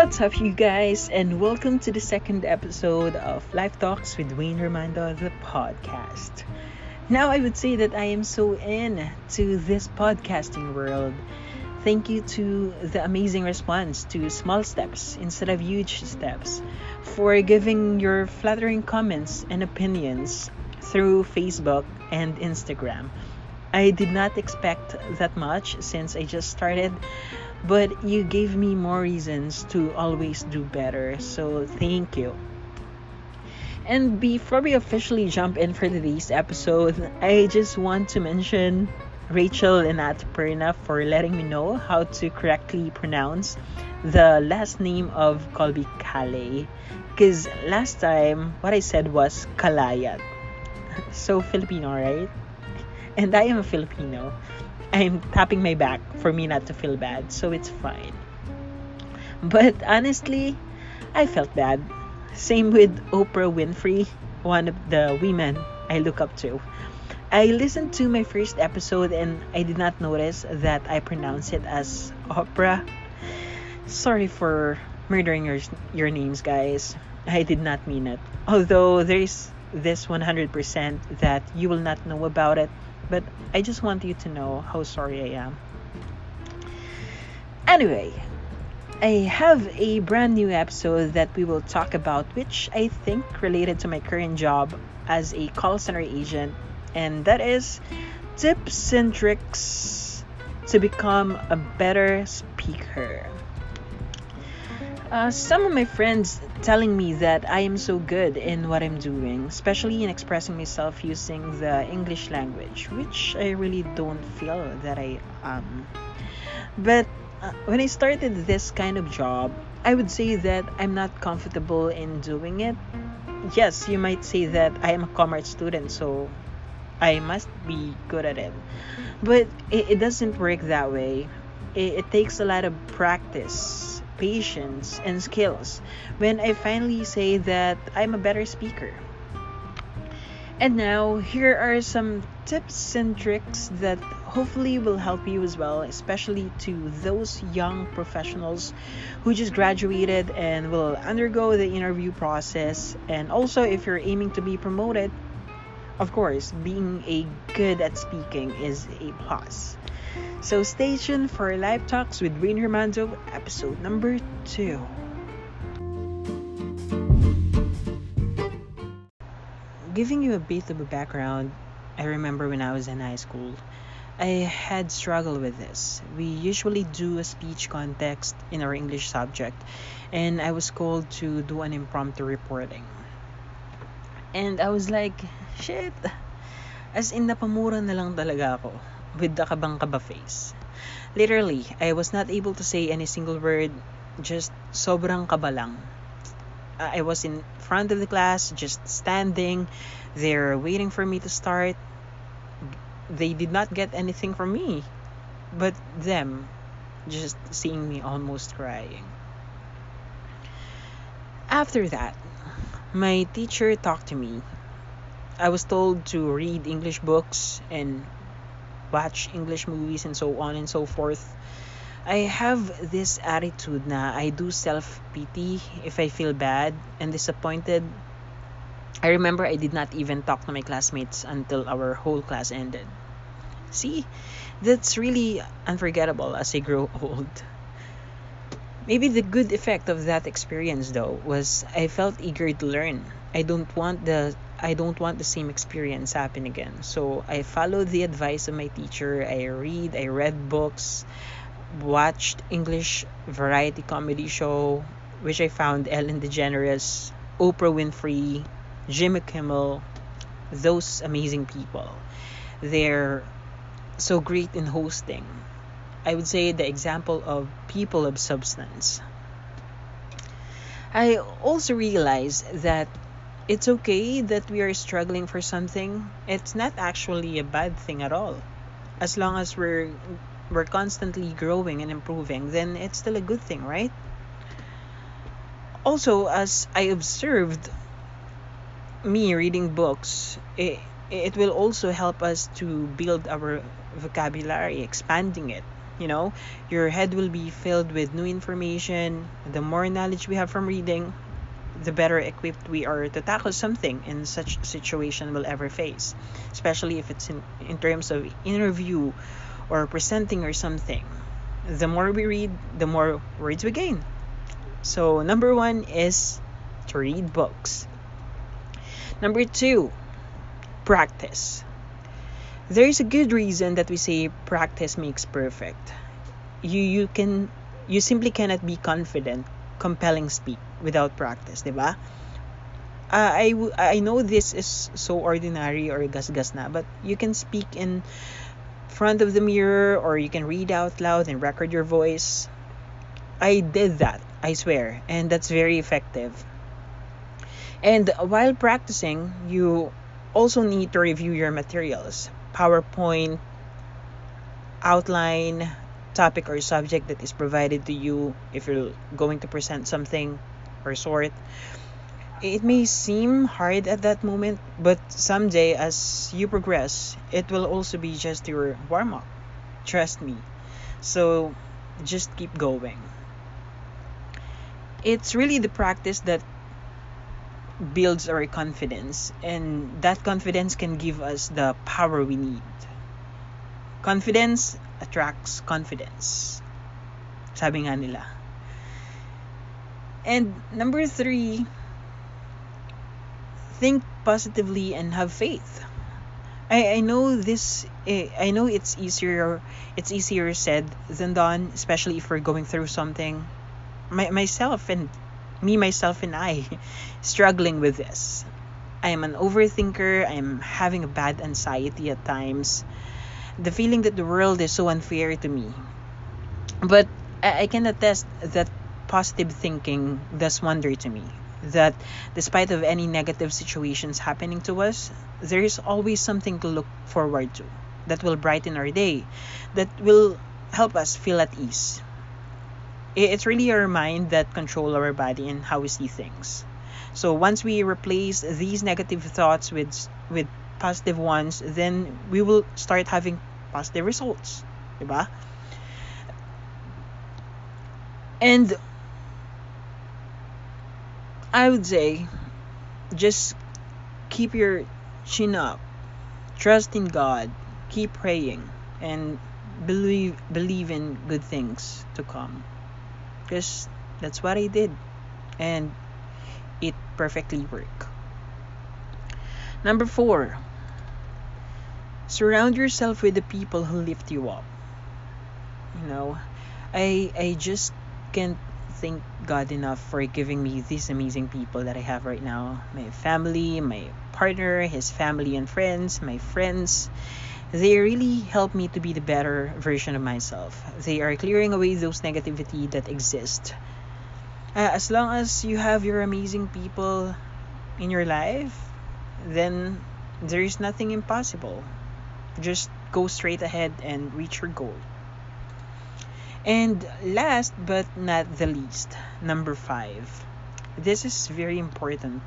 What's up, you guys, and welcome to the second episode of Life Talks with Wayne Romando, the podcast. Now, I would say that I am so in to this podcasting world. Thank you to the amazing response to small steps instead of huge steps, for giving your flattering comments and opinions through Facebook and Instagram. I did not expect that much since I just started, but you gave me more reasons to always do better. So thank you. And before we officially jump in for today's episode, I just want to mention Rachel and Perna for letting me know how to correctly pronounce the last name of Colbie Caillat. Because last time, what I said was Kalayat. So Filipino, right? And I am a Filipino. I'm tapping my back for me not to feel bad, so it's fine. But honestly, I felt bad. Same with Oprah Winfrey, one of the women I look up to. I listened to my first episode and I did not notice that I pronounced it as Oprah. Sorry for murdering your your names, guys. I did not mean it. Although there's this 100% that you will not know about it but I just want you to know how sorry I am. Anyway, I have a brand new episode that we will talk about, which I think related to my current job as a call center agent, and that is tips and tricks to become a better speaker. Uh, some of my friends telling me that I am so good in what I'm doing, especially in expressing myself using the English language, which I really don't feel that I am. But uh, when I started this kind of job, I would say that I'm not comfortable in doing it. Yes, you might say that I am a commerce student, so I must be good at it. But it, it doesn't work that way. It, it takes a lot of practice patience, and skills when I finally say that I'm a better speaker. And now, here are some tips and tricks that hopefully will help you as well, especially to those young professionals who just graduated and will undergo the interview process. And also, if you're aiming to be promoted, of course, being a good at speaking is a plus. So stay tuned for Life Talks with Wayne Romando, episode number two. Giving you a bit of a background, I remember when I was in high school, I had struggled with this. We usually do a speech context in our English subject, and I was called to do an impromptu reporting. And I was like, shit, as in napamura na lang talaga ako with the kabang-kaba face. Literally, I was not able to say any single word, just sobrang kaba lang. I was in front of the class, just standing. They're waiting for me to start. They did not get anything from me, but them just seeing me almost crying. After that, my teacher talked to me. I was told to read English books and watch English movies and so on and so forth. I have this attitude na I do self-pity if I feel bad and disappointed. I remember I did not even talk to my classmates until our whole class ended. See, that's really unforgettable as I grow old. Maybe the good effect of that experience though was I felt eager to learn. I don't want the I don't want the same experience happen again. So I followed the advice of my teacher. I read, I read books, watched English variety comedy show, which I found Ellen DeGeneres, Oprah Winfrey, Jimmy Kimmel, those amazing people. They're so great in hosting. I would say the example of people of substance. I also realized that it's okay that we are struggling for something. It's not actually a bad thing at all. As long as we're we're constantly growing and improving, then it's still a good thing, right? Also, as I observed me reading books, it, it will also help us to build our vocabulary, expanding it. You know, your head will be filled with new information. The more knowledge we have from reading, the better equipped we are to tackle something in such situation we'll ever face, especially if it's in, in terms of interview or presenting or something. The more we read, the more words we gain. So, number one is to read books. Number two, practice. There is a good reason that we say practice makes perfect. You you can you simply cannot be confident, compelling speak without practice, ba? Uh, I, I know this is so ordinary or gas-gas na, but you can speak in front of the mirror or you can read out loud and record your voice. I did that, I swear, and that's very effective. And while practicing, you also need to review your materials PowerPoint, outline, topic or subject that is provided to you if you're going to present something or sort. It may seem hard at that moment, but someday as you progress, it will also be just your warm up. Trust me. So just keep going. It's really the practice that builds our confidence and that confidence can give us the power we need. Confidence attracts confidence sabi nga nila. And number three think positively and have faith. I, I know this eh, I know it's easier it's easier said than done especially if we're going through something. My, myself and me, myself, and I struggling with this. I am an overthinker. I am having a bad anxiety at times. The feeling that the world is so unfair to me. But I, I can attest that positive thinking does wonder to me. That despite of any negative situations happening to us, there is always something to look forward to that will brighten our day, that will help us feel at ease it's really our mind that control our body and how we see things. So once we replace these negative thoughts with with positive ones, then we will start having positive results, diba? And I would say just keep your chin up. Trust in God. Keep praying and believe believe in good things to come because that's what I did and it perfectly worked. Number four, surround yourself with the people who lift you up. You know, I I just can't thank God enough for giving me these amazing people that I have right now. My family, my partner, his family and friends, my friends, they really help me to be the better version of myself. They are clearing away those negativity that exist. Uh, as long as you have your amazing people in your life, then there is nothing impossible. Just go straight ahead and reach your goal. And last but not the least, number five. This is very important.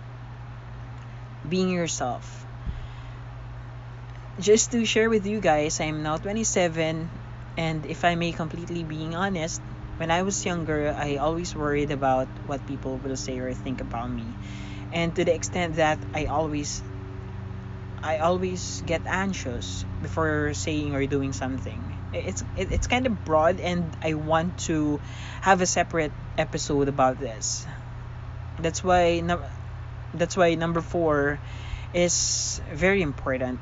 Being yourself just to share with you guys, I'm now 27, and if I may completely being honest, when I was younger, I always worried about what people will say or think about me, and to the extent that I always, I always get anxious before saying or doing something. It's it, it's kind of broad, and I want to have a separate episode about this. That's why that's why number four is very important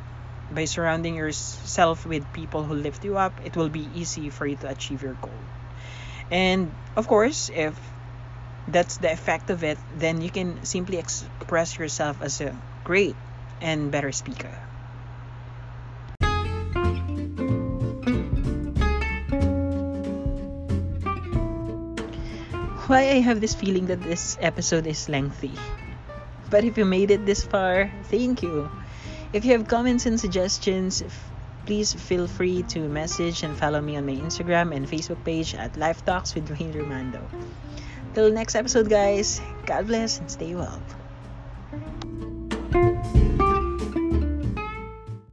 by surrounding yourself with people who lift you up, it will be easy for you to achieve your goal. And of course, if that's the effect of it, then you can simply express yourself as a great and better speaker. Why I have this feeling that this episode is lengthy. But if you made it this far, thank you. If you have comments and suggestions, please feel free to message and follow me on my Instagram and Facebook page at Life Talks with Wayne Romando. Till next episode, guys. God bless and stay well.